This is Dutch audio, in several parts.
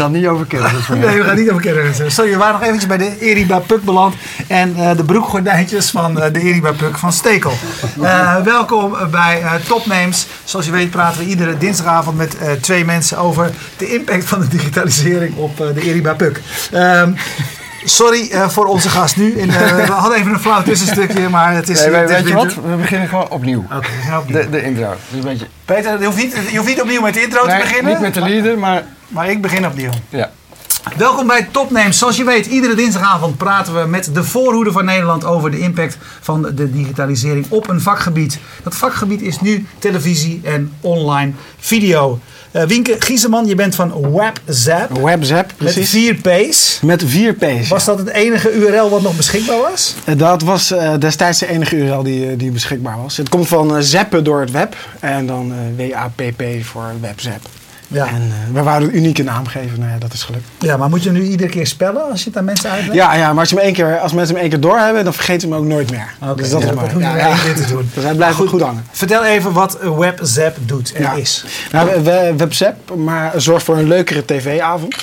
Gaan niet over kermis. Nee, we gaan niet over kermis. Sorry, we waren nog eventjes bij de Eriba Puk beland. En eh, de broekgordijntjes van eh, de Eriba Puk van Stekel. Eh, welkom bij Topnames. Zoals je weet praten we iedere dinsdagavond met twee mensen over de impact van de digitalisering op de Eriba Puk. Ehm, sorry voor onze gast nu. In, we hadden even een flauw tussenstukje, maar het is... Nee, weet je wat? We beginnen gewoon opnieuw. Oké. De, de intro. Dus een beetje, Peter, je hoeft, niet, je hoeft niet opnieuw met de intro te beginnen. niet met de leader, maar Maar ik begin opnieuw. ja. Welkom bij Topnames. Zoals je weet, iedere dinsdagavond praten we met de voorhoede van Nederland over de impact van de digitalisering op een vakgebied. Dat vakgebied is nu televisie en online video. Eh Wienke Gieseman, je bent van WebZap WebZap, met precies. vier P's. Met vier P's. Was dat het enige URL wat nog beschikbaar was? Eh, Dat was eh, destijds de enige URL die, die beschikbaar was. Het komt van zappen door het web. En dan eh, WAPP voor WebZap. Ja. En eh, we wouden een unieke naam geven. Nou ja, dat is gelukt. ja, maar moet je hem nu iedere keer spellen als je het aan mensen uitlegt? Ja, ja maar als, je hem één keer, als mensen hem één keer doorhebben, dan vergeten ze hem ook nooit meer. Oké, dus dat ja, is mooi. Ja, ja. te doen. Dus hij blijft goed, goed hangen. Vertel even wat WebZap doet en Ja. is. Nou, we, we- WebZap maar zorgt voor een leukere tv-avond.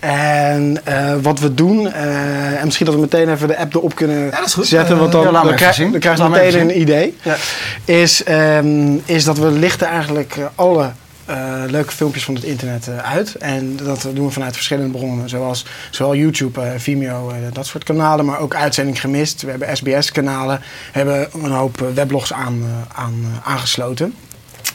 En eh, wat we doen, eh, en misschien dat we meteen even de app erop kunnen dat is goed. zetten, want dan, ja, dan, krijg, zien. dan krijg je meteen een idee. Ja. Is, ehm, is dat we lichten eigenlijk alle eh, leuke filmpjes van het internet eh, uit. En dat doen we vanuit verschillende bronnen, zoals zowel YouTube, eh, Vimeo, dat soort kanalen, maar ook uitzending gemist. We hebben SBS-kanalen, hebben een hoop weblogs aan, aan, aangesloten.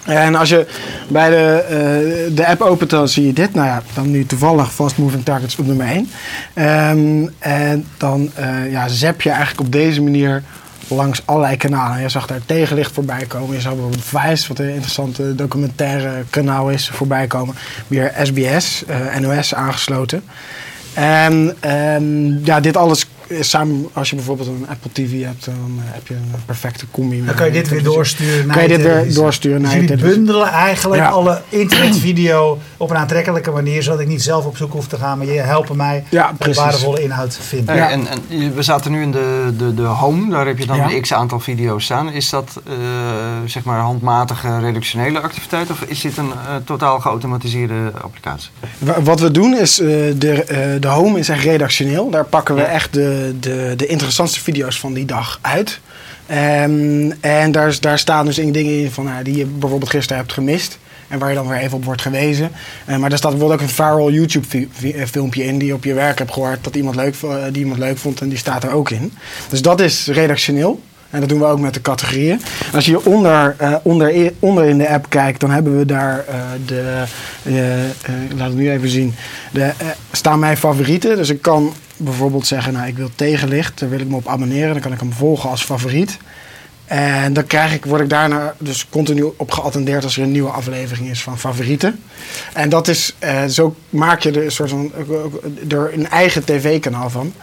En als je bij de, de app opent, dan zie je dit. Nou ja, dan nu toevallig Fast Moving Targets op nummer 1. Ehm, en dan ja, zap je eigenlijk op deze manier langs allerlei kanalen. Je zag daar tegenlicht voorbij komen. Je zag bijvoorbeeld Vice, wat een interessante documentaire kanaal is, voorbij komen. Weer SBS, eh, NOS aangesloten. En ehm, ja, dit alles samen, als je bijvoorbeeld een Apple TV hebt, dan eh, heb je een perfecte combi. Dan kan je dit weer doorsturen naar Kan je je dit weer doorsturen Dus naar je jullie bundelen eigenlijk Ja. alle internetvideo op een aantrekkelijke manier, zodat ik niet zelf op zoek hoef te gaan, maar je helpen mij Ja, waardevolle inhoud te vinden. Ja. en, en we zaten nu in de, de, de home, daar heb je dan Ja. een x aantal video's staan. Is dat eh, zeg maar handmatige redactionele activiteit of is dit een eh, totaal geautomatiseerde applicatie? Wa- Wat we doen is, eh, de, eh, de home is echt redactioneel. Daar pakken we Ja. echt de, de, de interessantste video's van die dag uit. Ehm, en daar, daar staan dus dingen in van, nou, die je bijvoorbeeld gisteren hebt gemist. En waar je dan weer even op wordt gewezen. Eh, maar daar staat bijvoorbeeld ook een viral YouTube eh, filmpje in die je op je werk hebt gehoord. Dat iemand leuk, eh, die iemand leuk vond en die staat er ook in. Dus dat is redactioneel. En dat doen we ook met de categorieën. Als je onder, eh, onder, onder in de app kijkt, dan hebben we daar de. laat het nu even zien. De, staan mijn favorieten. Dus ik kan bijvoorbeeld zeggen: Nou, ik wil tegenlicht. Dan wil ik me op abonneren. Dan kan ik hem volgen als favoriet. En dan krijg ik, word ik daarna dus continu op geattendeerd als er een nieuwe aflevering is van favorieten. En dat is, eh, zo maak je er een soort van, er een eigen tv-kanaal van.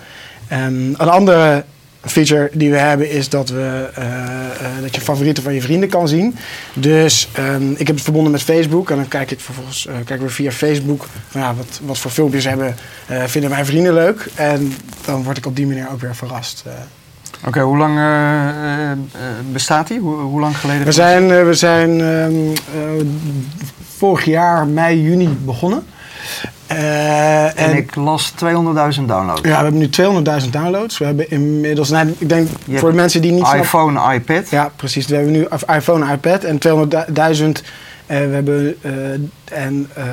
Ehm, een andere feature die we hebben is dat, we, eh, eh, dat je favorieten van je vrienden kan zien. Dus ehm, ik heb het verbonden met Facebook en dan kijk ik vervolgens eh, kijken we via Facebook van, ja, wat, wat voor filmpjes hebben, vinden mijn vrienden leuk. En dan word ik op die manier ook weer verrast. Oké, hoe lang bestaat die? Hoe, hoe lang geleden? We zijn, we zijn ehm, eh, vorig jaar mei, juni begonnen. Eh, En, en ik las 200.000 downloads. ja, we hebben nu 200.000 downloads. We hebben inmiddels, nou, ik denk Je voor de mensen die niet snappen- iPhone, iPad. Ja, precies. We hebben nu iPhone en iPad en 200.000. eh, we hebben, eh, en ehm,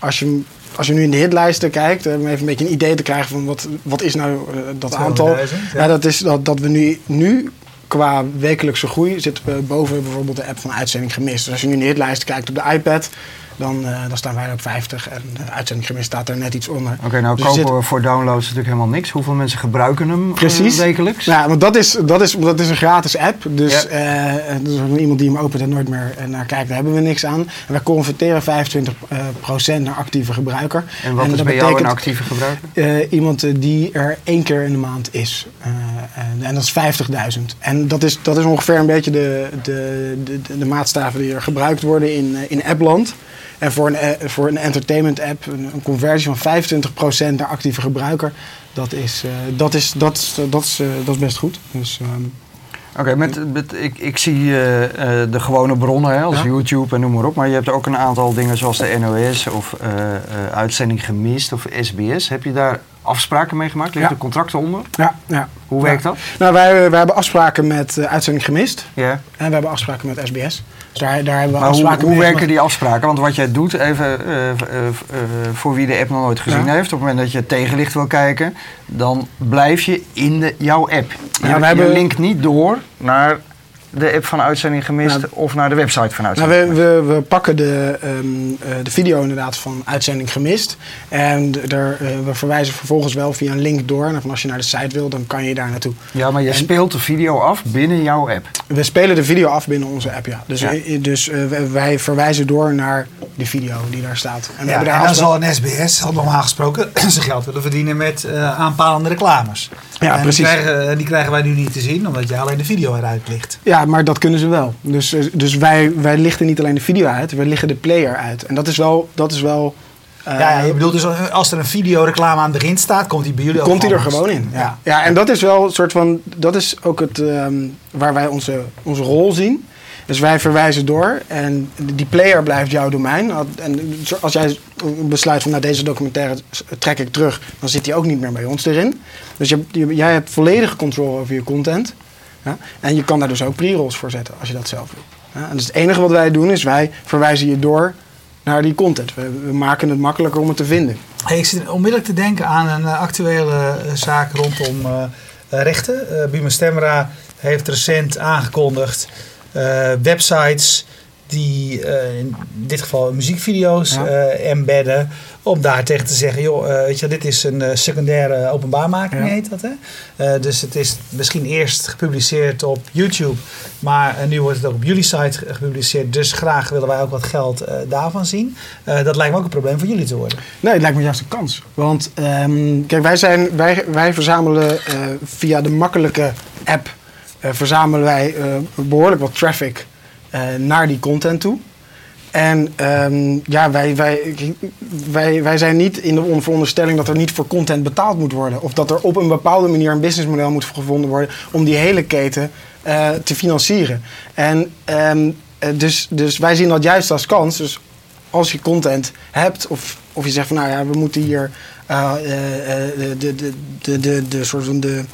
als, je, als je nu in de hitlijsten kijkt, om even een beetje een idee te krijgen van wat, wat is nou dat aantal. 200.000, ja. Ja, dat is dat, dat we nu, nu qua wekelijkse groei zitten we boven bijvoorbeeld de app van uitzending gemist. Dus als je nu in de hitlijsten kijkt op de iPad, dan, eh, dan staan wij op 50 en de uitzending gemist staat er net iets onder. Oké, nou Dus kopen zit- we voor downloads natuurlijk helemaal niks. Hoeveel mensen gebruiken hem eh, Precies. wekelijks? Ja, want dat is, dat, is, dat is een gratis app. Dus Ja. eh, dus iemand die hem opent en nooit meer naar kijkt, daar hebben we niks aan. En wij converteren 25% eh, procent naar actieve gebruiker. En wat is dat bij jou een betekent, actieve gebruiker? iemand die er één keer in de maand is. En, en dat is 50.000. En dat is, dat is ongeveer een beetje de, de, de, de, maatstaven die er gebruikt worden in, in appland. En voor een, eh, voor een entertainment app, een, een conversie van 25% naar actieve gebruiker, dat is, eh, dat is, dat is, dat is, eh, dat is best goed. Dus, ehm, Oké, met, met, ik, ik zie eh, eh, de gewone bronnen, hè, als Ja. YouTube en noem maar op. Maar je hebt ook een aantal dingen zoals de NOS of eh, eh, uitzending gemist of SBS. Heb je daar afspraken mee gemaakt? Ligt Ja. er contracten onder? Ja, ja. Hoe Ja. werkt dat? Nou, wij, wij hebben afspraken met eh, Uitzending Gemist. Ja. En we hebben afspraken met SBS. Dus daar, daar hebben we Maar hoe, afspraken hoe mee werken die afspraken? Want wat jij doet, even eh, eh, eh, voor wie de app nog nooit gezien Ja. heeft, op het moment dat je tegenlicht wil kijken, dan blijf je in de, jouw app. Je, Ja, we je hebben- linkt niet door naar de app van Uitzending Gemist of naar de website van Nou, Uitzending we, we, we pakken de, ehm, eh, de video inderdaad van uitzending gemist. En daar, eh, we verwijzen vervolgens wel via een link door. En van als je naar de site wil, dan kan je daar naartoe. Ja, maar je en- speelt de video af binnen jouw app. We spelen de video af binnen onze app, ja. Dus, Ja. eh, dus eh, wij- wij verwijzen door naar de video die daar staat. En we Ja, hebben en daar dan zal een SBS, al normaal gesproken, zijn geld willen verdienen met eh, aanpalende reclames. Ja, en precies. Die krijgen, die krijgen wij nu niet te zien, omdat jij alleen de video eruit ligt. Ja, maar dat kunnen ze wel. Dus, eh, dus wij, wij lichten niet alleen de video uit, wij lichten de player uit. En dat is wel... Dat is wel eh, ja, ja, je bedoelt dus als er een videoreclame aan het begin staat, komt die bij jullie ook komt hij er gewoon in. Ja. Ja. Ja. en dat is wel een soort van. Dat is ook het ehm, waar wij onze, onze rol zien. Dus wij verwijzen door en die player blijft jouw domein. En als jij besluit van nou, deze documentaire trek ik terug, dan zit die ook niet meer bij ons erin. Dus je- jij hebt volledige controle over je content. En je kan daar dus ook pre-rolls voor zetten als je dat zelf. Ja? En dus het enige wat wij doen is wij verwijzen je door naar die content. We, maken het makkelijker om het te vinden. Hey, ik zit onmiddellijk te denken aan een eh, actuele eh, zaak rondom eh, rechten. Buma Stemra heeft recent aangekondigd websites die eh, in dit geval muziekvideo's Ja. eh, embedden. Om daar tegen te zeggen, joh, eh, weet je, dit is een secundaire openbaarmaking Ja. heet dat hè. Dus het is misschien eerst gepubliceerd op YouTube. Maar nu wordt het ook op jullie site ge- gepubliceerd. Dus graag willen wij ook wat geld daarvan zien. Dat lijkt me ook een probleem voor jullie te worden. Nee, het lijkt me juist een kans. Want ehm, kijk, wij, zijn, wij, wij verzamelen via de makkelijke app verzamelen wij eh, behoorlijk wat traffic naar die content toe. En ehm, ja, wij, wij, wij, wij zijn niet in de veronderstelling dat er niet voor content betaald moet worden. Of dat er op een bepaalde manier een businessmodel moet gevonden worden om die hele keten eh, te financieren. En ehm, eh, dus, dus wij zien dat juist als kans. Dus als je content hebt, of, of je zegt van nou ja, we moeten hier eh, eh, eh, de, de, de, de, de, van de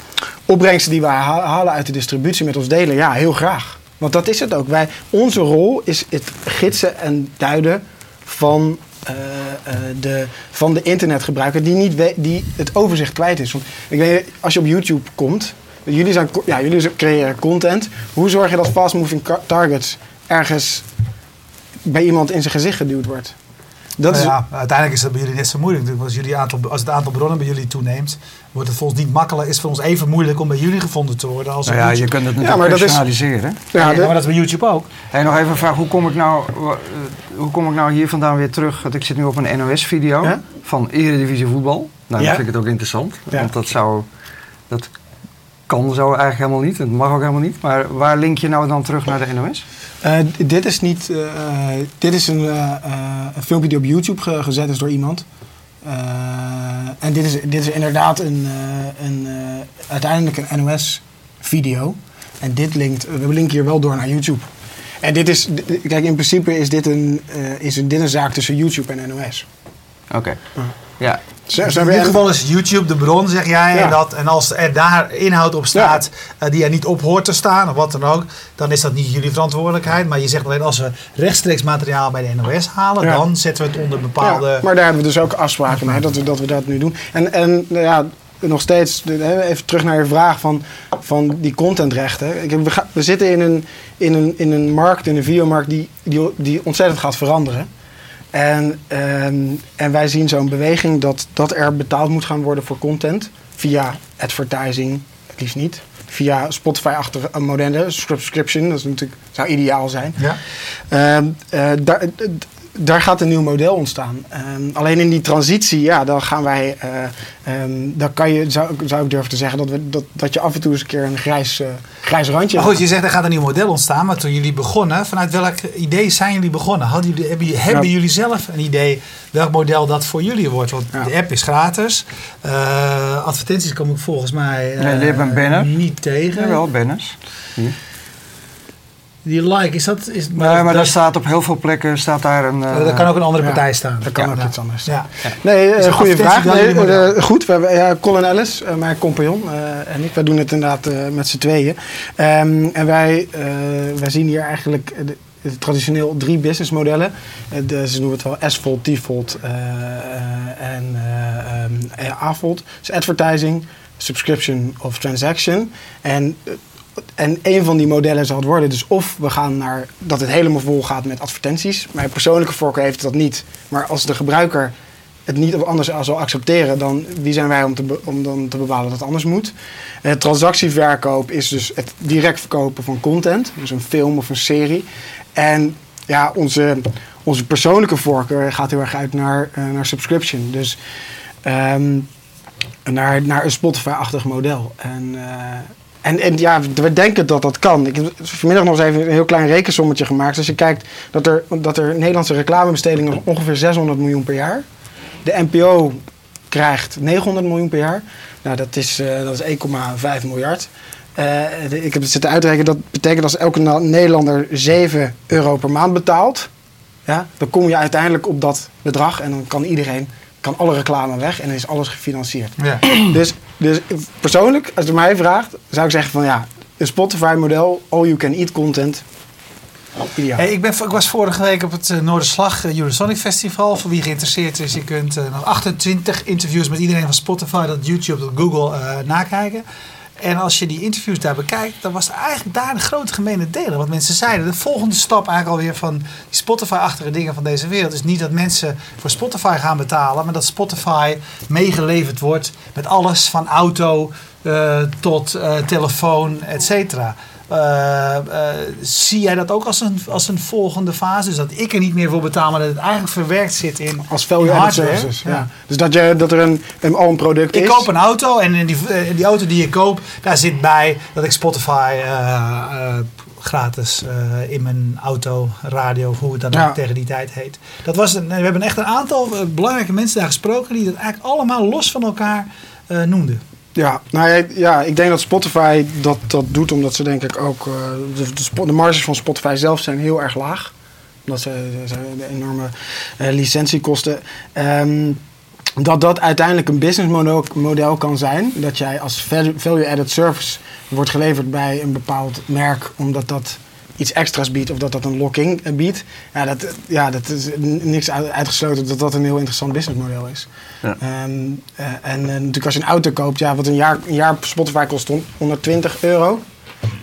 opbrengsten die ha- halen uit de distributie met ons delen, ja, heel graag. Want dat is het ook. Wij, onze rol is het gidsen en duiden van, eh, eh, de, van de internetgebruiker die, niet die het overzicht kwijt is. Want ik weet, als je op YouTube komt, jullie, zijn, ja, jullie creëren content. Hoe zorg je dat fast moving targets ergens bij iemand in zijn gezicht geduwd wordt? Dat Nou is, ja, uiteindelijk is dat bij jullie net zo moeilijk. Als, jullie aantal, als het aantal bronnen bij jullie toeneemt, wordt het voor ons niet makkelijk. Is het voor ons even moeilijk om bij jullie gevonden te worden als Nou ja, je kunt het Ja, natuurlijk maar dat is- personaliseren. ja, Ja, maar dat is bij YouTube ook. Hey, nog even een vraag, hoe kom ik nou, eh, hoe kom ik nou hier vandaan weer terug? Want ik zit nu op een NOS-video Ja? van Eredivisie Voetbal. Nou, Ja. dan vind ik het ook interessant. Ja. Want dat zou, dat kan zo eigenlijk helemaal niet. Het mag ook helemaal niet. Maar waar link je nou dan terug naar de NOS? Eh, dit is niet. eh, dit is een, eh, een filmpje die op YouTube ge- gezet is door iemand. En dit is, dit is inderdaad een, een, uiteindelijk een NOS-video. En dit linkt, we linken hier wel door naar YouTube. En dit is, kijk, in principe is dit een, is dit een zaak tussen YouTube en NOS. Oké. Ja, in dit geval is YouTube de bron, zeg jij. Ja. En, dat, en als er daar inhoud op staat eh, die er niet op hoort te staan, of wat dan ook, dan is dat niet jullie verantwoordelijkheid. Maar je zegt alleen als we rechtstreeks materiaal bij de NOS halen, Ja. dan zetten we het onder bepaalde. Ja, maar daar hebben we dus ook afspraken mee dat we dat, we dat nu doen. En, en nou ja, nog steeds, even terug naar je vraag van, van die contentrechten. Ik heb- We, ga- we zitten in een, in, een, in een markt, in een videomarkt, die, die, die ontzettend gaat veranderen. En, ehm, en wij zien zo'n beweging dat, dat er betaald moet gaan worden voor content via advertising, het liefst niet. Via Spotify-achtige modellen, subscription, dat is natuurlijk, zou ideaal zijn. Ja. Ehm, eh, daar- gaat een nieuw model ontstaan. Ehm, alleen in die transitie, ja, dan gaan wij, eh, ehm, dan kan je, zou, zou ik durven te zeggen, dat, we, dat, dat je af en toe eens een keer een grijs, eh, grijs randje Maar goed, je zegt er gaat een nieuw model ontstaan. Maar toen jullie begonnen, vanuit welk idee zijn jullie begonnen? Hadden jullie, hebben, jullie- hebben Ja. jullie zelf een idee welk model dat voor jullie wordt? Want Ja. de app is gratis. Eh, advertenties kom ik volgens mij eh, Nee, die hebben niet tegen. Jawel, banners. Die like, is dat... Is, Nee, maar dat, daar staat op heel veel plekken staat daar een... eh, dat kan ook een andere ja. partij staan. Dat kan Ja. ook Ja. iets anders. Ja. Nee, Is uh, een goede advertentie vraag. Nee, eh, goed, we hebben ja, Colin Ellis, eh, mijn compagnon eh, en ik, wij doen het inderdaad eh, met z'n tweeën. Ehm, en wij, eh, wij zien hier eigenlijk eh, de- de traditioneel drie businessmodellen. Eh, de, ze noemen het wel S-Volt, T-Volt eh, eh, en eh, ehm, eh, A-Volt. Dus advertising, subscription of transaction. En eh, en een van die modellen zal het worden. Dus of we gaan naar dat het helemaal vol gaat met advertenties. Mijn persoonlijke voorkeur heeft dat niet. Maar als de gebruiker het niet anders zal accepteren, dan wie zijn wij om, te om dan te bepalen dat het anders moet? Eh, transactieverkoop is dus het direct verkopen van content, dus een film of een serie. En ja, onze, onze persoonlijke voorkeur gaat heel erg uit naar, eh, naar subscription. Dus ehm, naar, naar een Spotify-achtig model. En, eh, en, en ja, we denken dat dat kan. Ik heb vanmiddag nog eens even een heel klein rekensommetje gemaakt. Dus als je kijkt dat er, dat er Nederlandse reclamebestedingen ongeveer 600 miljoen per jaar. De NPO krijgt 900 miljoen per jaar. Nou, dat is, eh, dat is 1,5 miljard. Eh, ik heb het zitten uitrekenen. Dat betekent als elke Nederlander 7 euro per maand betaalt. Ja, dan kom je uiteindelijk op dat bedrag. En dan kan iedereen, kan alle reclame weg. En dan is alles gefinancierd. Ja. Dus, dus persoonlijk, als je mij vraagt, zou ik zeggen van ja, een Spotify-model, all you can eat content. Ideaal. Hey, ik, ben, ik was vorige week op het eh, Noorderslag eh, Eurosonic Festival. Voor wie geïnteresseerd is, je kunt eh, nog 28 interviews met iedereen van Spotify, dat YouTube, dat Google eh, nakijken. En als je die interviews daar bekijkt, dan was er eigenlijk daar de grote gemene delen. Wat mensen zeiden. De volgende stap eigenlijk alweer van die Spotify-achtige dingen van deze wereld is niet dat mensen voor Spotify gaan betalen, maar dat Spotify meegeleverd wordt met alles van auto eh, tot eh, telefoon, et cetera. Eh, eh, zie jij dat ook als een, als een volgende fase? Dus dat ik er niet meer voor betaal, maar dat het eigenlijk verwerkt zit in, Als value added services. Ja. Dus dat, je, dat er een, een, al een product Ik is. koop een auto en in die, eh, in die auto die je koopt, daar zit bij dat ik Spotify gratis in mijn auto, radio, of hoe het dan Ja. ook tegen die tijd heet. Dat was een, we hebben echt een aantal belangrijke mensen daar gesproken die dat eigenlijk allemaal los van elkaar noemden. Ja, nou ja, ja, ik denk dat Spotify dat, dat doet omdat ze denk ik ook... eh, de, de, marges van Spotify zelf zijn heel erg laag. Omdat ze, ze de enorme eh, licentiekosten... Ehm, dat dat uiteindelijk een businessmodel model kan zijn. Dat jij als val- value-added service wordt geleverd bij een bepaald merk... omdat dat iets extra's biedt of dat dat een lock-in eh, biedt. Ja, dat, ja, dat is niks uit- uitgesloten dat dat een heel interessant businessmodel is. Ja. Ehm, eh, en eh, natuurlijk als je een auto koopt, ja, wat een jaar, een jaar Spotify kost hon- 120 euro.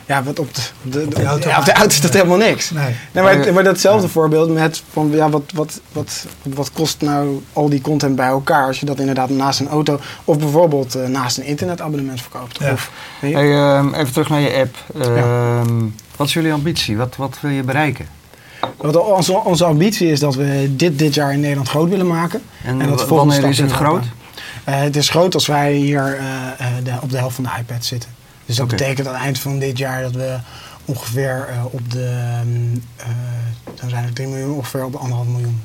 Ja, wat op de, de, de, auto ja, op de auto is dat helemaal niks. Nee. Nee, Maar- maar, datzelfde voorbeeld met van ja, wat, wat, wat, wat kost nou al die content bij elkaar als je dat inderdaad naast een auto of bijvoorbeeld naast een internetabonnement verkoopt. Ja. Of? Hey, ehm, even terug naar je app. Ehm, Wat is jullie ambitie? Wat, wat wil je bereiken? Wat onze, onze ambitie is dat we dit dit jaar in Nederland groot willen maken. En, En dat wanneer is het groot? Eh, het is groot als wij hier eh, eh, de, op de helft van de iPad zitten. Dus dat betekent aan het eind van dit jaar dat we ongeveer op de, dan zijn er 3 miljoen, ongeveer op de anderhalf miljoen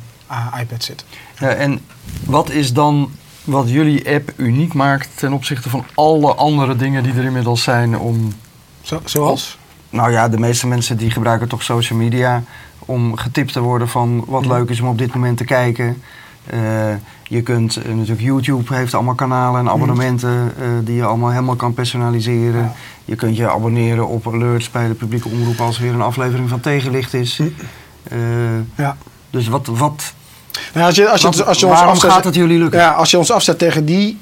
iPad zitten. Ja, en wat is dan wat jullie app uniek maakt ten opzichte van alle andere dingen die er inmiddels zijn om... Zo, zoals? Nou ja, de meeste mensen die gebruiken toch social media om getipt te worden van wat Mhm. leuk is om op dit moment te kijken. Eh, je kunt eh, natuurlijk YouTube heeft allemaal kanalen en abonnementen eh, die je allemaal helemaal kan personaliseren. Ja. Je kunt je abonneren op alerts bij de publieke omroep als er weer een aflevering van tegenlicht is. Hm. Eh, Ja. dus wat, wat, Nou, als je, als je, als je ons waarom afzet, gaat het jullie lukken? Ja, als je ons afzet tegen die,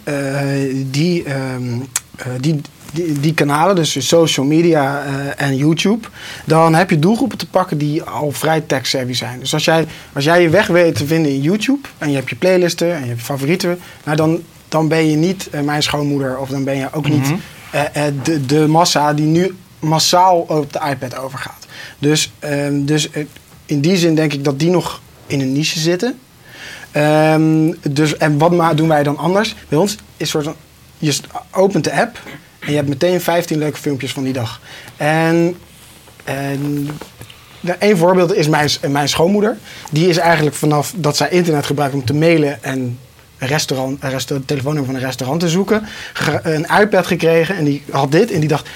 die, ehm, eh, die, die, die kanalen, dus social media eh, en YouTube, dan heb je doelgroepen te pakken die al vrij tech-savvy zijn. Dus als jij, als jij je weg weet te vinden in YouTube en je hebt je playlisten en je hebt favorieten, nou dan, dan ben je niet eh, mijn schoonmoeder of dan ben je ook niet Mhm. eh, de, de massa die nu massaal op de iPad overgaat. Dus, ehm, dus in die zin denk ik dat die nog in een niche zitten. Ehm, dus, en wat doen wij dan anders? Bij ons is soort van, je opent de app en je hebt meteen 15 leuke filmpjes van die dag. En, en één voorbeeld is mijn, mijn schoonmoeder. Die is eigenlijk vanaf dat zij internet gebruikt om te mailen en een restaurant, een resta- telefoonnummer van een restaurant te zoeken, een iPad gekregen en die had dit en die dacht,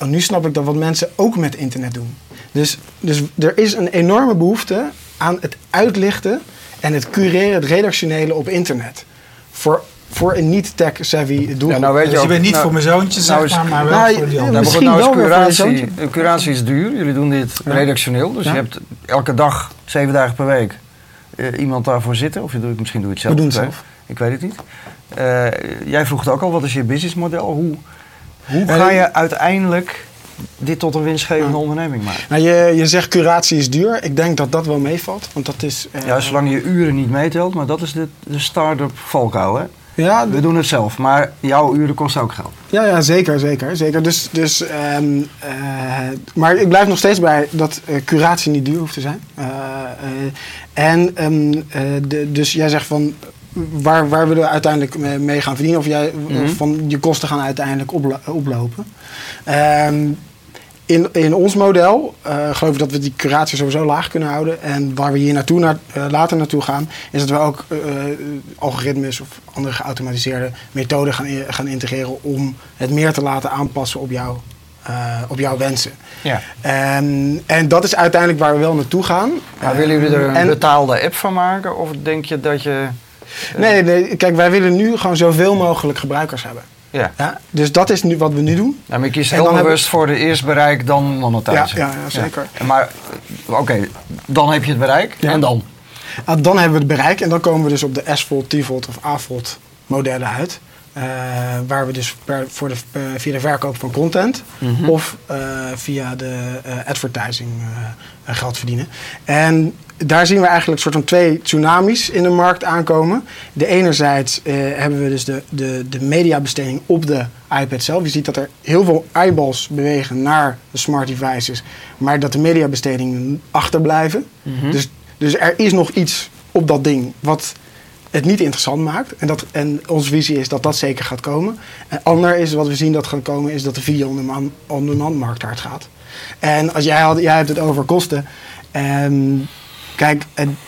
oh, nu snap ik dat wat mensen ook met internet doen. Dus, dus er is een enorme behoefte aan het uitlichten en het cureren, het redactionele op internet. Voor, voor een niet-tech-savvy doelgroep. Ja, nou weet Dus je bent niet nou- voor mijn zoontje, nou is- maar, maar wel nou, voor die ja, anderen. Nou, Misschien maar goed, nou is wel weer voor je curatie, zoontje. curatie is duur. Jullie doen dit Ja. redactioneel. Dus Ja. je hebt elke dag, zeven dagen per week, eh, iemand daarvoor zitten. Of je doet, misschien doe je het zelf. We doen het ik weet- zelf. Ik weet het niet. Eh, jij vroeg het ook al, wat is je businessmodel? Hoe, hoe ga je uiteindelijk dit tot een winstgevende Ja. onderneming maken? Nou, je, je zegt curatie is duur. Ik denk dat dat wel meevalt. Want dat is... eh, Ja, zolang je uren niet meetelt, maar dat is de, de start-up valkuil. Hè? Ja, We doen het zelf, maar jouw uren kosten ook geld. Ja, ja zeker, zeker, zeker. Dus, dus, ehm, eh, maar ik blijf nog steeds bij dat eh, curatie niet duur hoeft te zijn. Eh, en ehm, eh, de, dus jij zegt van waar, waar willen we uiteindelijk mee- gaan verdienen? Of jij Mhm. van je kosten gaan uiteindelijk oplo- oplopen. Ehm, in, in ons model eh, geloof ik dat we die curatie sowieso laag kunnen houden. En waar we hier naartoe naar, eh, later naartoe gaan, is dat we ook eh, algoritmes of andere geautomatiseerde methoden gaan, gaan integreren om het meer te laten aanpassen op, jou, eh, op jouw wensen. Ja. En, en dat is uiteindelijk waar we wel naartoe gaan. Maar willen jullie er een en- betaalde app van maken? Of denk je dat je... Nee, nee, kijk, wij willen nu gewoon zoveel mogelijk gebruikers hebben. Ja. Ja? Dus dat is nu wat we nu doen. Nou, maar je kiest En heel bewust voor de eerst bereik dan monetizen. Ja, ja, ja, zeker. Ja. Maar eh, oké, dan heb je het bereik. Ja. En dan? Ah, dan hebben we het bereik en dan komen we dus op de S-Volt, T-Volt of A-Volt modellen uit. Eh, waar we dus per, voor de, eh, via de verkoop van content Mhm. of via de advertising geld verdienen. En daar zien we eigenlijk soort van twee tsunamis in de markt aankomen. De enerzijds eh, hebben we dus de, de, de mediabesteding op de iPad zelf. Je ziet dat er heel veel eyeballs bewegen naar de smart devices, maar dat de mediabestedingen achterblijven. Mhm. Dus, dus er is nog iets op dat ding wat het niet interessant maakt. En, dat, en onze visie is dat dat zeker gaat komen. En ander is wat we zien dat gaat komen, is dat de video on demand- on demand markt hard gaat. En als jij, had, jij hebt het over kosten. En kijk, en,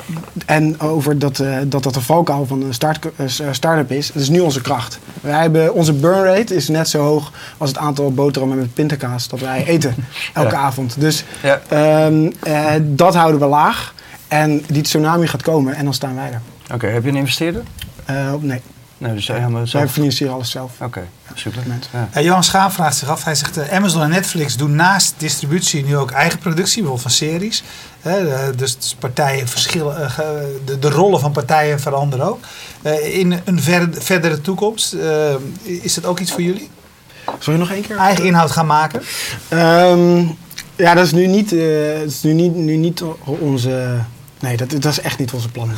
en over dat, eh, dat dat een valkuil van een start, eh, start-up is. Dat is nu onze kracht. Wij hebben, onze burn rate is net zo hoog als het aantal boterhammen met pindakaas dat wij eten elke Ja. avond. Dus Ja. Ehm, eh, dat houden we laag. En die tsunami gaat komen en dan staan wij er. Oké, heb je een investeerder? Eh, nee, Nee, dus helemaal wij zelf. financieren alles zelf. Oké, super. Moment. Ja. Ja, Johan Schaap vraagt zich af. Hij zegt, eh, Amazon en Netflix doen naast distributie nu ook eigen productie, bijvoorbeeld van series. Hè, dus, dus partijen verschillen, eh, de, de rollen van partijen veranderen ook. Eh, in een ver- verdere toekomst, is dat ook iets voor jullie? Zal je nog één keer? Eigen inhoud gaan maken? Ehm, ja, dat is nu niet, eh, dat is nu niet, nu niet onze... Nee, dat, dat is echt niet onze plannen.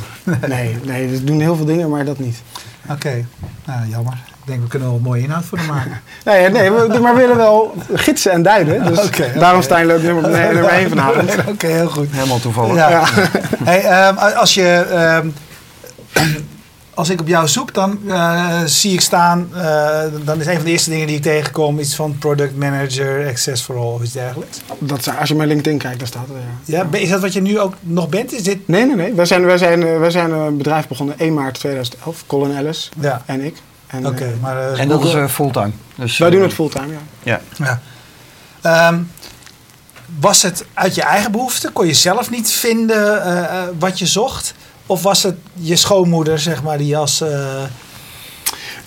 Nee, nee, we doen heel veel dingen, maar dat niet. Oké, nou jammer. Ik denk, we kunnen wel mooie inhoud voor hem maken. Nee, nee we, maar we willen wel gidsen en duiden. Dus daarom sta je leuk nummer, nee, nummer 1 vanavond. Oké, heel goed. Helemaal toevallig. Ja. Ja. Hey, ehm, als je... ehm, als ik op jou zoek, dan eh, zie ik staan... eh, dan is een van de eerste dingen die ik tegenkom... iets van product manager, access for all of iets dergelijks. Dat, als je mijn LinkedIn kijkt, daar staat het. Ja. Ja, is dat wat je nu ook nog bent? Is dit... Nee, nee, nee. Wij zijn, wij, zijn, eh, wij zijn een bedrijf begonnen 1 maart 2011. Colin Ellis Ja, en ik. En, oké. maar, eh, En dat is fulltime. Dus, wij doen het fulltime, ja. Ja. Ja. Ehm, was het uit je eigen behoefte? Kon je zelf niet vinden eh, eh, wat je zocht? Of was het je schoonmoeder, zeg maar, die als, eh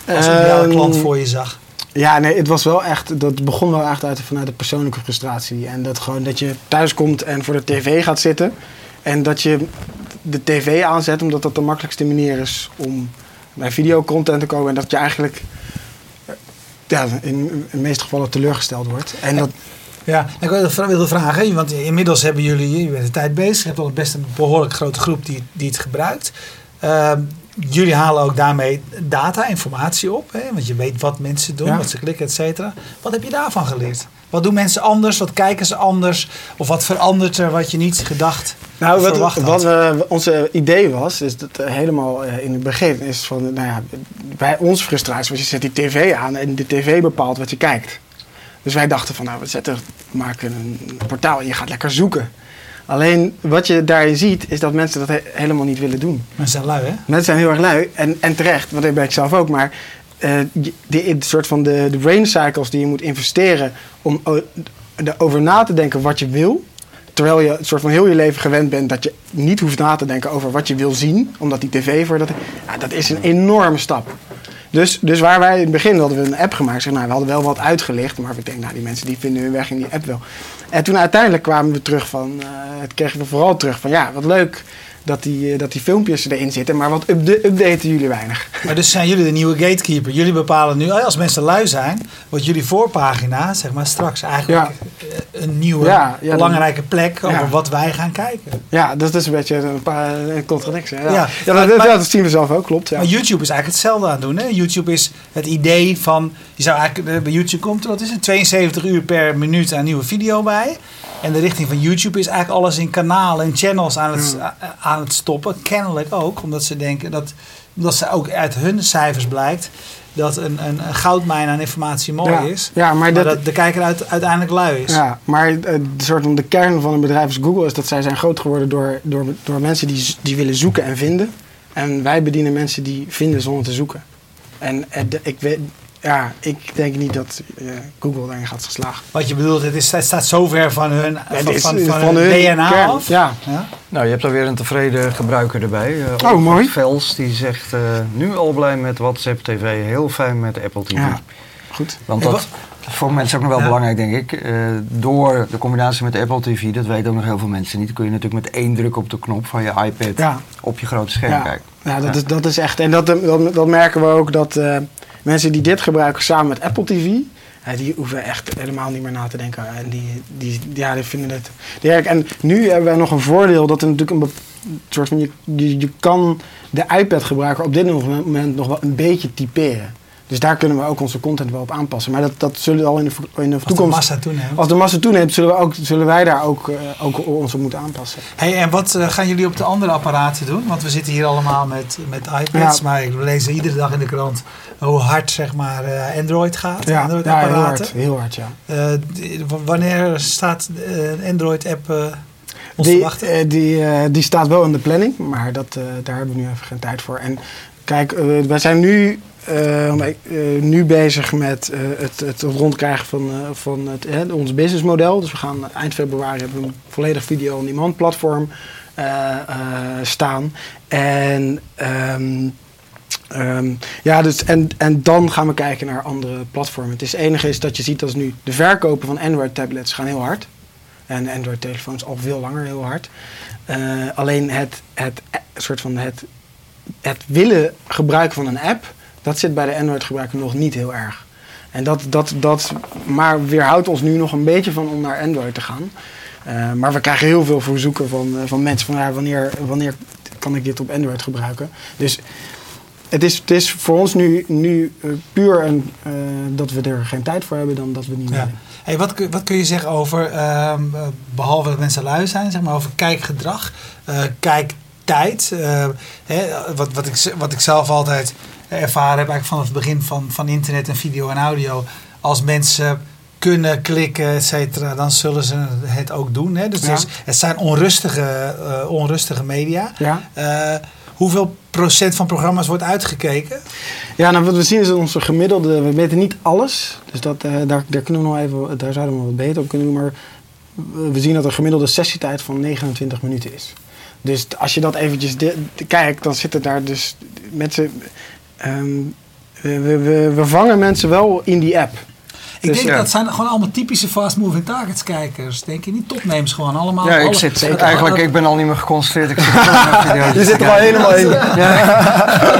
als ideale Ehm, klant voor je zag? Ja, nee, het was wel echt, dat begon wel echt uit vanuit de persoonlijke frustratie. En dat gewoon dat je thuis komt en voor de tv gaat zitten. En dat je de tv aanzet, omdat dat de makkelijkste manier is om bij videocontent te komen. En dat je eigenlijk ja, in, in de meeste gevallen teleurgesteld wordt. En dat, Ja, ik wilde vra- wilde vragen, want inmiddels hebben jullie, je bent de tijd bezig, je hebt al best een behoorlijk grote groep die, die het gebruikt. Ehm, jullie halen ook daarmee data, informatie op, hè? want je weet wat mensen doen, Ja. wat ze klikken, et cetera. Wat heb je daarvan geleerd? Wat doen mensen anders? Wat kijken ze anders? Of wat verandert er wat je niet gedacht? Nou, wat, verwacht had. wat we, onze idee was, is dat eh, helemaal eh, in het begin is van, nou ja, bij ons frustratie was je zet die tv aan en de tv bepaalt wat je kijkt. Dus wij dachten van, nou, we zetten, maken een portaal en je gaat lekker zoeken. Alleen wat je daarin ziet, is dat mensen dat he- helemaal niet willen doen. Mensen zijn lui, hè? Mensen zijn heel erg lui en, en terecht, want dat ben ik zelf ook. Maar je- de, soort van de, de brain cycles die je moet investeren om erover na te denken wat je wil. Terwijl je een soort van heel je leven gewend bent dat je niet hoeft na te denken over wat je wil zien. Omdat die tv voor dat. Ja, dat is een enorme stap. Dus, dus waar wij in het begin hadden we een app gemaakt. Zeg, nou, we hadden wel wat uitgelicht. Maar ik denk, nou, die mensen die vinden hun weg in die app wel. En toen uiteindelijk kwamen we terug van. eh, het kregen we vooral terug van ja, wat leuk dat die, eh, dat die filmpjes erin zitten. Maar wat upda- updaten jullie weinig. Maar dus zijn jullie de nieuwe gatekeeper. Jullie bepalen nu, als mensen lui zijn, wordt jullie voorpagina, zeg maar straks eigenlijk eh, een nieuwe Ja, ja, dan- belangrijke plek over wat wij gaan kijken. Ja, dat is een beetje een, paar, een contradictie. Ja, dat, Maar- dat, maar- dat zien we zelf ook, klopt. Ja. Maar YouTube is eigenlijk hetzelfde aan het doen. Hè? YouTube is het idee van, je zou eigenlijk, eh, bij YouTube komt er, wat is het, 72 uur per minuut aan nieuwe video bij. En de richting van YouTube is eigenlijk alles in kanalen en channels aan het, a- aan het stoppen. Kennelijk ook, omdat ze denken dat, omdat ze ook uit hun cijfers blijkt dat een, een, een goudmijn aan informatie mooi ja. is. Ja, maar, Maar dat, dat de kijker uit, uiteindelijk lui is. ja, maar eh, de, soort van de kern van een bedrijf als Google is dat zij zijn groot geworden door, door, door mensen die, die willen zoeken en vinden. En wij bedienen mensen die vinden zonder te zoeken. En eh, ik, weet, ja, ik denk niet dat eh, Google daarin gaat slagen. Wat je bedoelt, het, is, het staat zo ver van hun, van, is van, van van hun hun DNA kern, af. ja. Ja? Nou, je hebt daar weer een tevreden gebruiker erbij. eh, Oh, mooi. Vels, die zegt eh, nu al blij met WhatsApp TV, heel fijn met Apple TV. Ja. Goed. Want dat is voor mensen ook nog wel Ja. belangrijk, denk ik. Eh, door de combinatie met Apple TV, dat weten ook nog heel veel mensen niet, kun je natuurlijk met één druk op de knop van je iPad Ja. op je grote scherm Ja, kijken. ja, dat, Ja. Is, dat is echt. En dat, dat, dat merken we ook dat eh, mensen die dit gebruiken samen met Apple TV. die hoeven echt helemaal niet meer na te denken. En die, die, ja, die vinden het. En nu hebben wij nog een voordeel dat er natuurlijk een soort van. Je, je, je kan de iPad-gebruiker op dit moment nog wel een beetje typeren. Dus daar kunnen we ook onze content wel op aanpassen. Maar dat, dat zullen al in de, in de Als de toekomst. massa toeneemt. Als de massa toeneemt, zullen, we ook, zullen wij daar ook, eh, ook ons op moeten aanpassen. Hey, en wat eh, gaan jullie op de andere apparaten doen? Want we zitten hier allemaal met, met iPads, Ja. maar ik lees iedere dag in de krant hoe hard zeg maar, eh, Android gaat. Ja, ja Android-apparaten. heel hard. Heel hard, ja. Wanneer staat een Android-app Die, wachten? die, die staat wel in de planning, maar dat, daar hebben we nu even geen tijd voor. En kijk, wij zijn nu, nu bezig met eh, het, het rondkrijgen van, eh, van het, eh, ons businessmodel. Dus we gaan eind februari hebben een volledig video on demand platform eh, eh, staan. En ehm, Ehm, ja, dus en, en dan gaan we kijken naar andere platformen. Het, is, het enige is dat je ziet dat nu de verkopen van Android-tablets gaan heel hard. En Android-telefoons al veel langer heel hard. Eh, alleen het, het, eh, soort van het, het willen gebruiken van een app, dat zit bij de Android-gebruiker nog niet heel erg. En dat, dat, dat maar weerhoudt ons nu nog een beetje van om naar Android te gaan. Eh, maar we krijgen heel veel verzoeken van, eh, van mensen van ja, wanneer, wanneer kan ik dit op Android gebruiken. Dus het is, het is voor ons nu, nu eh, puur een, dat we er geen tijd voor hebben dan dat we het niet Ja. Hey, wat, kun- wat kun je zeggen over, ehm, eh, behalve dat mensen lui zijn, zeg maar over kijkgedrag, eh, kijktijd? eh, hè, wat, wat, ik, wat ik zelf altijd ervaren heb, eigenlijk vanaf het begin van, van internet en video en audio. Als mensen kunnen klikken, et cetera, dan zullen ze het ook doen. Hè? Dus het, Ja. is- het zijn onrustige, eh, onrustige media. Ja. Eh, hoeveel procent van programma's wordt uitgekeken? Ja, nou wat we zien is dat onze gemiddelde, we weten niet alles, dus dat, daar, daar kunnen we nog even, daar zouden we nog wat beter op kunnen doen, maar we zien dat een gemiddelde sessietijd van 29 minuten is. Dus als je dat eventjes kijkt, dan zitten daar dus mensen, ehm, we vangen mensen wel in die app. Ik Dus, denk ja. dat zijn gewoon allemaal typische fast moving targets kijkers. Denk je niet? Topnames gewoon allemaal. Ja, ik alle- zit eigenlijk, ik ben al niet meer geconcentreerd. Ik zit Je zit er al kijken. helemaal in.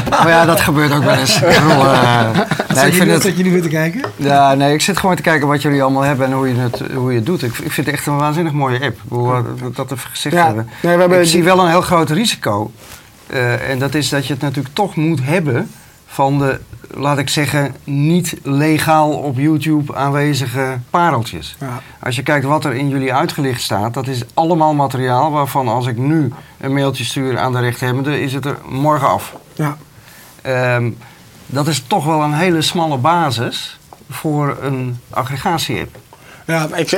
Maar ja, dat gebeurt ook wel eens. Ik bedoel, eh, nee, ik vind het, dat je nu weer te kijken? ja, nee, ik zit gewoon te kijken wat jullie allemaal hebben en hoe je het, hoe je het doet. Ik, ik vind het echt een waanzinnig mooie app. Hoe we dat even gezegd Ja, hebben. nee, we hebben ik zie wel een heel groot risico. Eh, en dat is dat je het natuurlijk toch moet hebben van de, laat ik zeggen, niet legaal op YouTube aanwezige pareltjes. Ja. Als je kijkt wat er in jullie uitgelicht staat, dat is allemaal materiaal waarvan als ik nu een mailtje stuur aan de rechthebbende, is het er morgen af. Ja. Ehm, dat is toch wel een hele smalle basis voor een aggregatie-app. Ja, ik,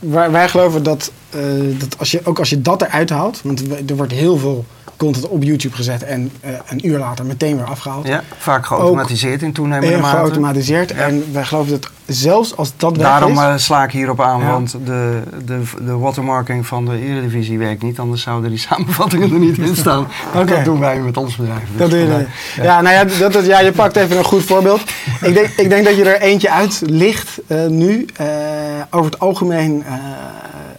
wij, wij geloven dat, eh, dat als je, ook als je dat eruit haalt, want er wordt heel veel content op YouTube gezet en eh, een uur later meteen weer afgehaald. Ja, vaak geautomatiseerd in toenemende En mate. geautomatiseerd. En wij geloven dat zelfs als dat weg Daarom is... eh, sla ik hierop aan, Ja. want de, de, de watermarking van de Eredivisie werkt niet. Anders zouden die samenvattingen er niet in staan. Dat doen wij met ons bedrijf. Dus Dat doe je, dan. ja. nou ja, dat, dat, ja, je pakt even een goed voorbeeld. ik, denk, ik denk dat je er eentje uit licht eh, nu. Over het algemeen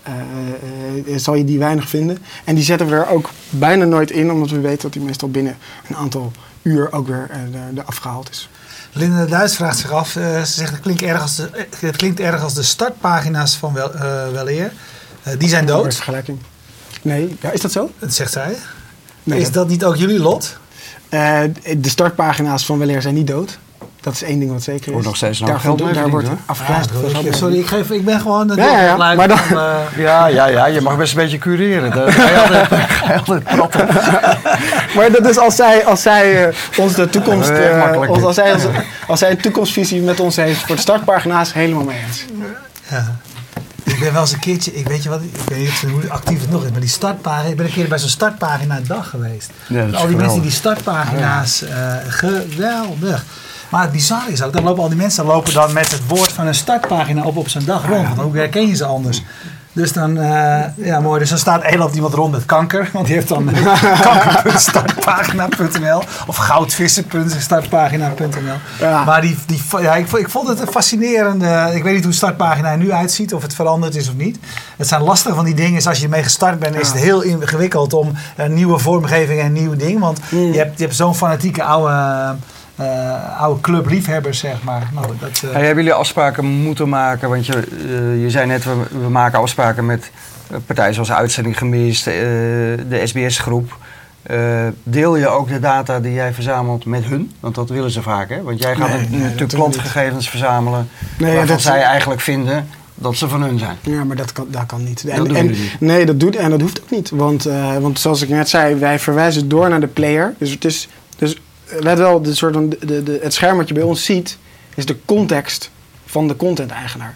eh, zal je die weinig vinden. En die zetten we er ook bijna nooit in, omdat we weten dat die meestal binnen een aantal uur ook weer eh, er- eraf gehaald is. Linda Duits vraagt zich af. ze zegt het klinkt erg als de, het klinkt erg als de startpagina's van wel, Weleer. Die zijn dood, vergelijking. Nee, ja, is dat zo? dat zegt zij. Nee, is dat- niet ook jullie lot? De startpagina's van Weleer zijn niet dood. Dat is één ding wat zeker is. Wordt nog steeds nog Daarvan- geld mee Daar wordt afgeluisterd. Ja, mee sorry, ik, geef, ik ben gewoon Ja, ja, ja. Maar dan- van, eh, Ja, ja, ja, je mag best een beetje cureren. Dat ga je altijd, ga je altijd praten. Maar dat is als zij, als zij eh, ons de toekomst, Eh, dit. als, zij, als, als zij een toekomstvisie met ons heeft voor de startpagina's, helemaal mee eens. Ja. Ik ben wel eens een keertje, ik weet je wat, ik weet niet hoe actief het nog is, maar die startpagina, ik ben een keer bij zo'n startpagina dag geweest. Ja, dat is al die mensen die startpagina's, eh, geweldig. Maar het bizarre is ook, dan lopen al die mensen lopen dan met het woord van een startpagina op op zijn dag rond. Want hoe herken je ze anders? Dus dan, eh, ja mooi, dus dan staat loopt iemand rond met kanker, want die heeft dan kanker.startpagina.nl of goudvissen.startpagina.nl. Ja. Maar die, die, ja, ik, vond- ik vond het een fascinerende, ik weet niet hoe startpagina er nu uitziet, of het veranderd is of niet. Het zijn lastige van die dingen, is als je ermee gestart bent, is het heel ingewikkeld om een nieuwe vormgeving en een nieuw ding. Want Mm. je hebt, je hebt zo'n fanatieke oude, eh, oude club liefhebbers, zeg maar. Nou, dat, eh, hebben jullie afspraken moeten maken? Want je, eh, je zei net, we, we maken afspraken met partijen zoals Uitzending Gemist, de SBS-groep. Deel je ook de data die jij verzamelt met hun? Want dat willen ze vaak, hè? Want jij gaat Nee, nat- nee, dat natuurlijk niet. klantgegevens verzamelen Nee, waarvan dat- zij eigenlijk vinden dat ze van hun zijn. Ja, maar dat kan, dat kan niet. Dat En, jullie niet. Nee, dat doet en dat hoeft ook niet. Want, want zoals ik net zei, wij verwijzen door naar de player. Dus het is, dus let wel, de soort van, de, de, de- het scherm wat je bij ons ziet, is de context van de content-eigenaar.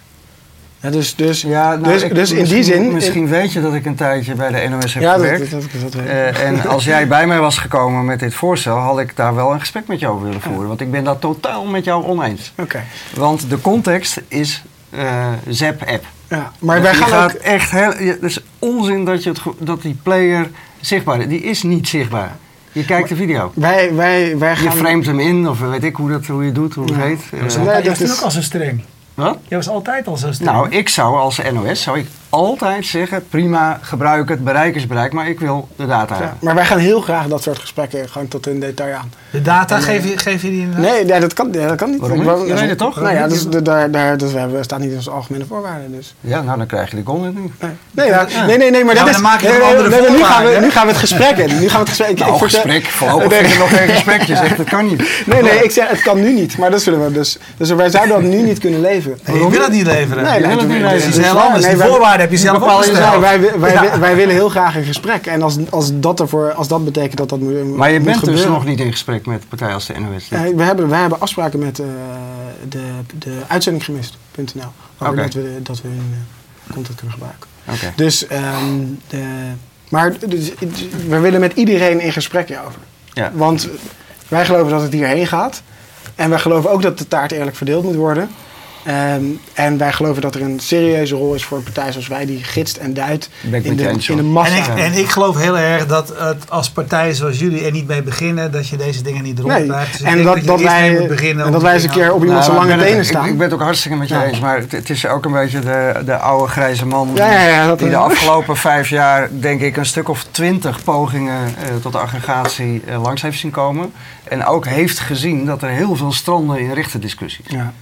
Ja, dus, dus, nou, dus, ik- dus in die zin. Misschien weet je dat ik een tijdje bij de NOS heb ja, gewerkt. dat, dat, dat. Eh, en als jij bij mij was gekomen met dit voorstel, had ik daar wel een gesprek met jou over willen voeren. Want ik ben dat totaal met jou oneens. Oké. Want de context is eh Zap-app. Ja, maar wij Die gaan gaat ook. echt heel. ja, Het is onzin dat, je het, dat die player zichtbaar is. Die is niet zichtbaar. Je kijkt de video. Wij, wij, wij Je gaan. framet hem in, of weet ik hoe, dat, hoe je doet, hoe het Ja. heet. jij was Eh, dat is- ook al zo streng. wat? Jij was altijd al zo streng. Nou, ik zou als NOS zou ik altijd zeggen: prima, gebruik het, bereikersbereik, maar ik wil de data Ja, maar wij gaan heel graag dat soort gesprekken gewoon tot in detail aan. de data, geef je, geef je die in Nee, nee dat, kan, ja, dat kan niet. Waarom Ik niet? weet het toch? Nou ja, dus, niet? daar, daar, dus we hebben, staat niet in onze algemene voorwaarden. Dus. Ja, nou dan krijg je de content niet. Nee, nee, ja, nee, nee, nee, maar Ja, dat maar is... dan maak je nee, nee, andere nee, nu, gaan we, nu gaan we het gesprek in. Nu gaan we het gesprek... ik- Nou, ik vertel- gesprek. Voorlopig Nee, is er nog geen gesprek. Je zegt, dat kan niet. Nee, nee, ik zeg het kan nu niet. Maar dat zullen we dus... Dus wij zouden dat nu niet kunnen leveren. Nee, je wil dat niet leveren. Nee, wil het nee, niet dat leveren. is Dat is heel anders. Nee, die voorwaarden heb je zelf bepaal je opgesteld. Wij, wij, Ja. wij willen heel graag een gesprek. En als, als, dat, ervoor, als dat betekent dat dat moet Maar je moet bent dus nog niet in gesprek met partijen als de NOS. Ja, we, hebben, we hebben afspraken met eh, de, de uitzendinggemist.nl. Over dat we, dat we hun eh, content kunnen gebruiken. Oké. Dus, ehm, de, maar dus, we willen met iedereen in gesprek hierover. Ja. Want wij geloven dat het hierheen gaat. En wij geloven ook dat de taart eerlijk verdeeld moet worden. Ehm, en wij geloven dat er een serieuze rol is voor een partij zoals wij, die gidst en duidt in de, in de massa. En ik, en ik geloof heel erg dat het als partijen zoals jullie er niet mee beginnen, dat je deze dingen niet rond Nee, krijgt. Dus en dat, dat, wij, beginnen en dat wij eens een keer op iemand zijn Nou, lange maar tenen ik- staan. Ik, ben het ook hartstikke met je Ja. eens, maar het, het is ook een beetje de, de oude grijze man Ja, ja, ja, dat die is- de afgelopen vijf jaar, denk ik, een stuk of twintig pogingen eh, tot aggregatie eh, langs heeft zien komen. En ook heeft gezien dat er heel veel stranden in richterdiscussies. ja.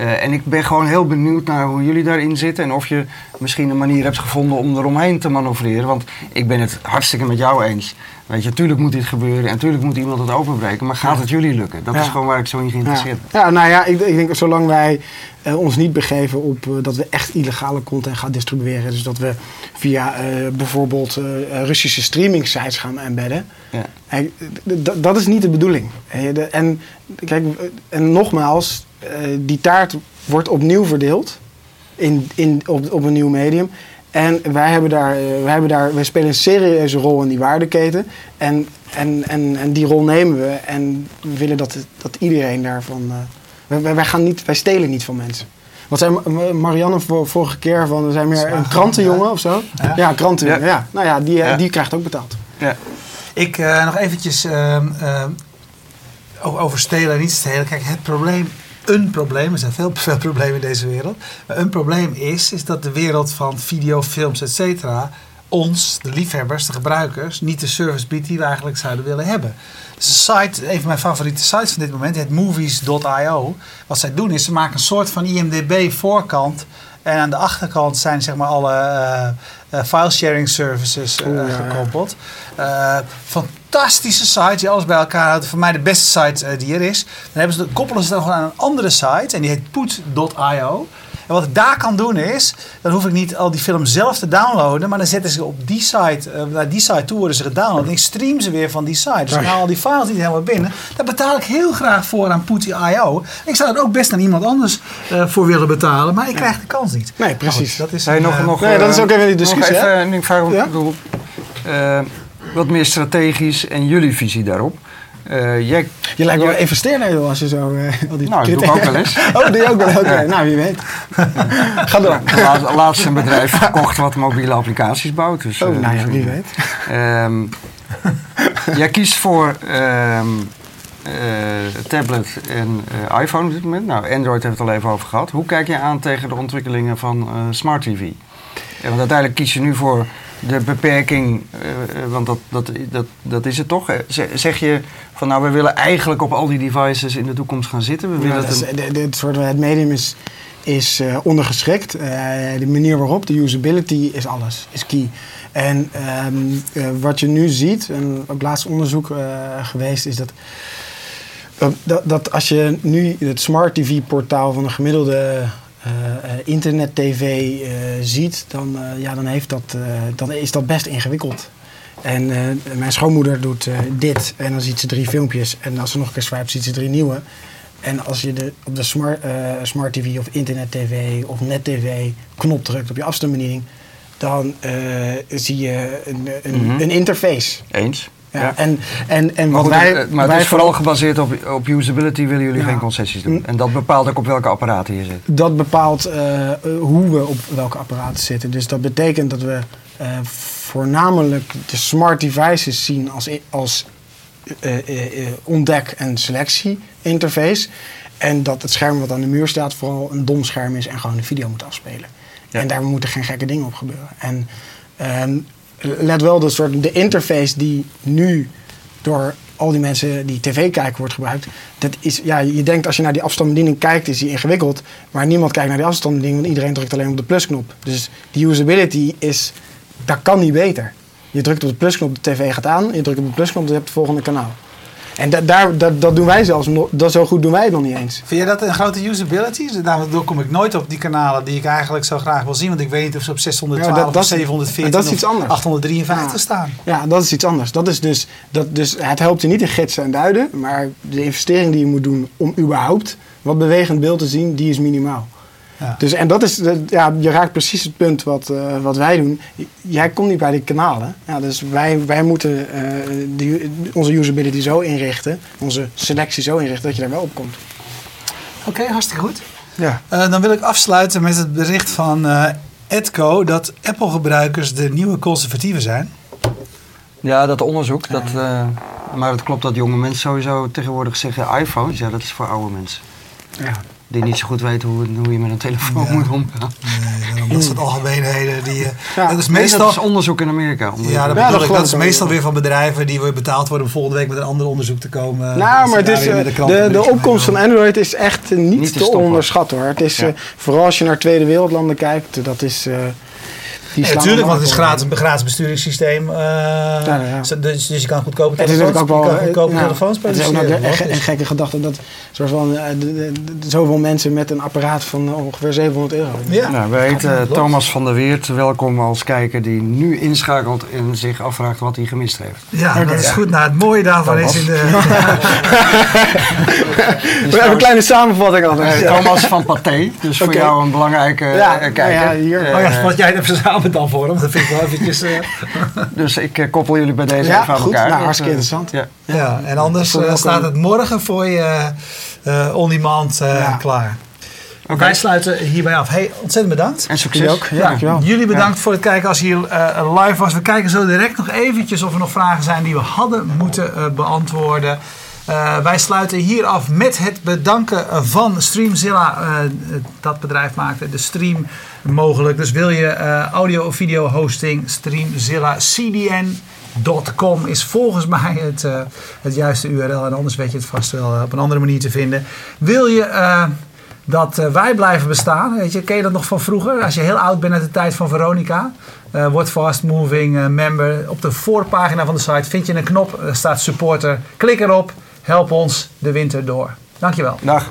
Eh, en ik ben gewoon heel benieuwd naar hoe jullie daarin zitten. En of je misschien een manier hebt gevonden om eromheen te manoeuvreren. Want ik ben het hartstikke met jou eens. Weet je, natuurlijk moet dit gebeuren en natuurlijk moet iemand het openbreken. Maar gaat het jullie lukken? Dat Ja. is gewoon waar ik zo in geïnteresseerd ben. Ja. nou ja, ik, ik denk zolang wij eh, ons niet begeven op eh, dat we echt illegale content gaan distribueren. Dus dat we via bijvoorbeeld Russische streaming sites gaan embedden. Dat is niet de bedoeling. En, kijk, en nogmaals, die taart wordt opnieuw verdeeld in, in, op, op een nieuw medium. En wij, hebben daar, eh, wij, hebben daar, wij spelen een serieuze rol in die waardeketen. En, en, en, en die rol nemen we. En we willen dat, dat iedereen daarvan. eh, wij- wij, gaan niet, wij stelen niet van mensen. Wat zei Ma- Marianne vor- vorige keer van, we zijn meer een krantenjongen gedaan, of zo? Ja. Ja, krantenjongen. Ja. Ja. Nou ja, die, eh, Ja. die krijgt ook betaald. Ja. Ik eh, nog eventjes ehm, ehm, o- over stelen en niet stelen. Kijk, het probleem, een probleem, er zijn veel, veel problemen in deze wereld. Een probleem is, is dat de wereld van video, films, et ons, de liefhebbers, de gebruikers, niet de service biedt die we eigenlijk zouden willen hebben. Site, een van mijn favoriete sites van dit moment, het movies.io. Wat zij doen is, ze maken een soort van IMDB voorkant. En aan de achterkant zijn zeg maar alle eh, file sharing services eh, ja, gekoppeld. Fantastische site die alles bij elkaar houdt. Voor mij de beste site die er is. Dan hebben ze, koppelen ze dan gewoon aan een andere site. En die heet put.io. En wat ik daar kan doen is, dan hoef ik niet al die films zelf te downloaden. Maar dan zetten ze op die site, eh, naar die site toe worden ze gedownload. En ik stream ze weer van die site. Dus ik haal al die files niet helemaal binnen. Daar betaal ik heel graag voor aan put.io. Ik zou er ook best aan iemand anders eh, voor willen betalen. Maar ik krijg de kans niet. Nee, precies. Dat is Hey, nog, eh, nog, nee, dat is ook even die nog discussie, hè? even, ik vraag, Ja? ik bedoel, eh, wat meer strategisch en jullie visie daarop. Eh, jij, Je lijkt wel investeerder joh, als je zo eh, al die Nou, dat doe ik ook wel eens. Oh, doe je ook wel eens? Ja. nou wie weet. Ga door. la- laatst een bedrijf gekocht wat mobiele applicaties bouwt. Dus, Oh, eh, nou ja, dus, wie weet. Ehm, jij kiest voor ehm, eh, tablet en iPhone op dit moment. Nou, Android heeft het al even over gehad. Hoe kijk je aan tegen de ontwikkelingen van smart TV? Want uiteindelijk kies je nu voor de beperking, eh, eh, want dat, dat, dat, dat is het toch. hè? Zeg- je van nou, we willen eigenlijk op al die devices in de toekomst gaan zitten. We willen het een- het, soort, het medium is, is eh, ondergeschikt. Eh, de manier waarop, de usability is alles, is key. En ehm, eh, wat je nu ziet, en ook laatst onderzoek eh, geweest, is dat, dat, dat, als je nu het smart TV portaal van een gemiddelde eh, eh, internet TV eh, ziet, dan, ja, dan, heeft dat, dan is dat best ingewikkeld. En mijn schoonmoeder doet dit en dan ziet ze drie filmpjes. En als ze nog een keer swipe, ziet ze drie nieuwe. En als je de, op de smart, smart TV of internet TV of net TV knop drukt op je afstandsbediening, dan zie je een, een, Mhm. een interface. Eens. Ja. En, en, en Maar, wat wij, maar wij het is vooral gebaseerd op, op usability, willen jullie Ja. geen concessies doen. En dat bepaalt ook op welke apparaten je zit. dat bepaalt eh, eh, hoe we op welke apparaten zitten. Dus dat betekent dat we eh, voornamelijk de smart devices zien als, als ontdek- en selectie-interface. En dat het scherm wat aan de muur staat vooral een dom scherm is en gewoon een video moet afspelen. Ja. En daar moeten geen gekke dingen op gebeuren. En ehm, let wel, de, soort, de interface die nu door al die mensen die tv kijken wordt gebruikt. Dat is, ja, je denkt als je naar die afstandsbediening kijkt, is die ingewikkeld. Maar niemand kijkt naar die afstandsbediening, want iedereen drukt alleen op de plusknop. Dus die usability is, dat kan niet beter. Je drukt op de plusknop, de tv gaat aan. Je drukt op de plusknop, je het volgende kanaal. En da- daar, dat, dat doen wij zelfs nog, dat zo goed doen wij het nog niet eens. Vind jij dat een grote usability? Dus Daardoor kom ik nooit op die kanalen die ik eigenlijk zo graag wil zien. Want ik weet niet of ze op 612 Ja, dat- dat of is- 714 dat is iets anders. 853 Ja. staan. Ja, dat is iets anders. Dat is dus, dat, dus het helpt je niet in gidsen en duiden, maar de investering die je moet doen om überhaupt wat bewegend beeld te zien, die is minimaal. Ja. Dus, en dat is, ja, je raakt precies het punt wat, eh, wat wij doen. Jij komt niet bij die kanalen. Ja, dus wij, wij moeten eh, die, onze usability zo inrichten, onze selectie zo inrichten, dat je daar wel op komt. Oké, hartstikke goed. Ja. Eh, dan wil ik afsluiten met het bericht van eh Edco dat Apple-gebruikers de nieuwe conservatieven zijn. Ja, dat onderzoek. Dat, eh, maar het klopt dat jonge mensen sowieso tegenwoordig zeggen iPhones. Ja, dat is voor oude mensen. Ja. Die niet zo goed weten hoe, hoe je met een telefoon Ja. moet omgaan. Nee, dat soort algemeenheden. Die, eh, Ja. dat is Nee, meestal... dat is onderzoek in Amerika. Ja, dat, Ja, bedoel dat ik. dat is meestal weer van bedrijven die weer betaald worden om volgende week met een ander onderzoek te komen. Nou, maar het is, weer eh, de, de, opkomst van Android is echt niet, Niet te onderschatten hoor. Het is, Ja. eh, vooral als je naar tweede wereldlanden kijkt, dat is... eh Ja, natuurlijk, want het is gratis, een gratis besturingssysteem. eh, ja, ja. zo- Dus, dus je kan goedkope Het is telefoons, natuurlijk ook wel... je kan goedkope telefoons het is ook nog produceren. een, gekke gedachte dat soort van, eh, de- de- de- zoveel mensen met een apparaat van ongeveer 700 euro. Ja. Nou, we heten. Thomas van der Weert. Welkom als kijker die nu inschakelt en zich afvraagt wat hij gemist heeft. Ja, dat is goed. Nou, het mooie daarvan Thomas. is in de... We hebben een kleine samenvatting Eh, altijd. Thomas van Pathé, dus voor jou een belangrijke Ja, eh, kijker. ja, hier. Eh, Oh ja, wat jij hebt verzameld dan voor hem. Dat vind ik wel eventjes... eh, Dus ik eh, koppel jullie bij deze Ja, even aan goed. elkaar. Nou, hartstikke eh, interessant. Ja. ja, en anders eh, staat het morgen voor je eh on-demand eh, Ja. klaar. Oké. Wij sluiten hierbij af. Hey, ontzettend bedankt. En succes. Jullie ook. Ja, dankjewel. Jullie bedankt voor het kijken als hier eh, live was. We kijken zo direct nog eventjes of er nog vragen zijn die we hadden moeten eh, beantwoorden. Eh, wij sluiten hier af met het bedanken van Streamzilla. Eh, dat bedrijf maakte de stream mogelijk. Dus wil je eh, audio of video hosting, Streamzilla is volgens mij het, het juiste URL. En anders weet je het vast wel op een andere manier te vinden. Wil je... dat wij blijven bestaan. Weet je, ken je dat nog van vroeger? Als je heel oud bent uit de tijd van Veronica. word fast moving member. Op de voorpagina van de site vind je een knop. Er staat supporter. Klik erop. Help ons de winter door. Dankjewel. Dag.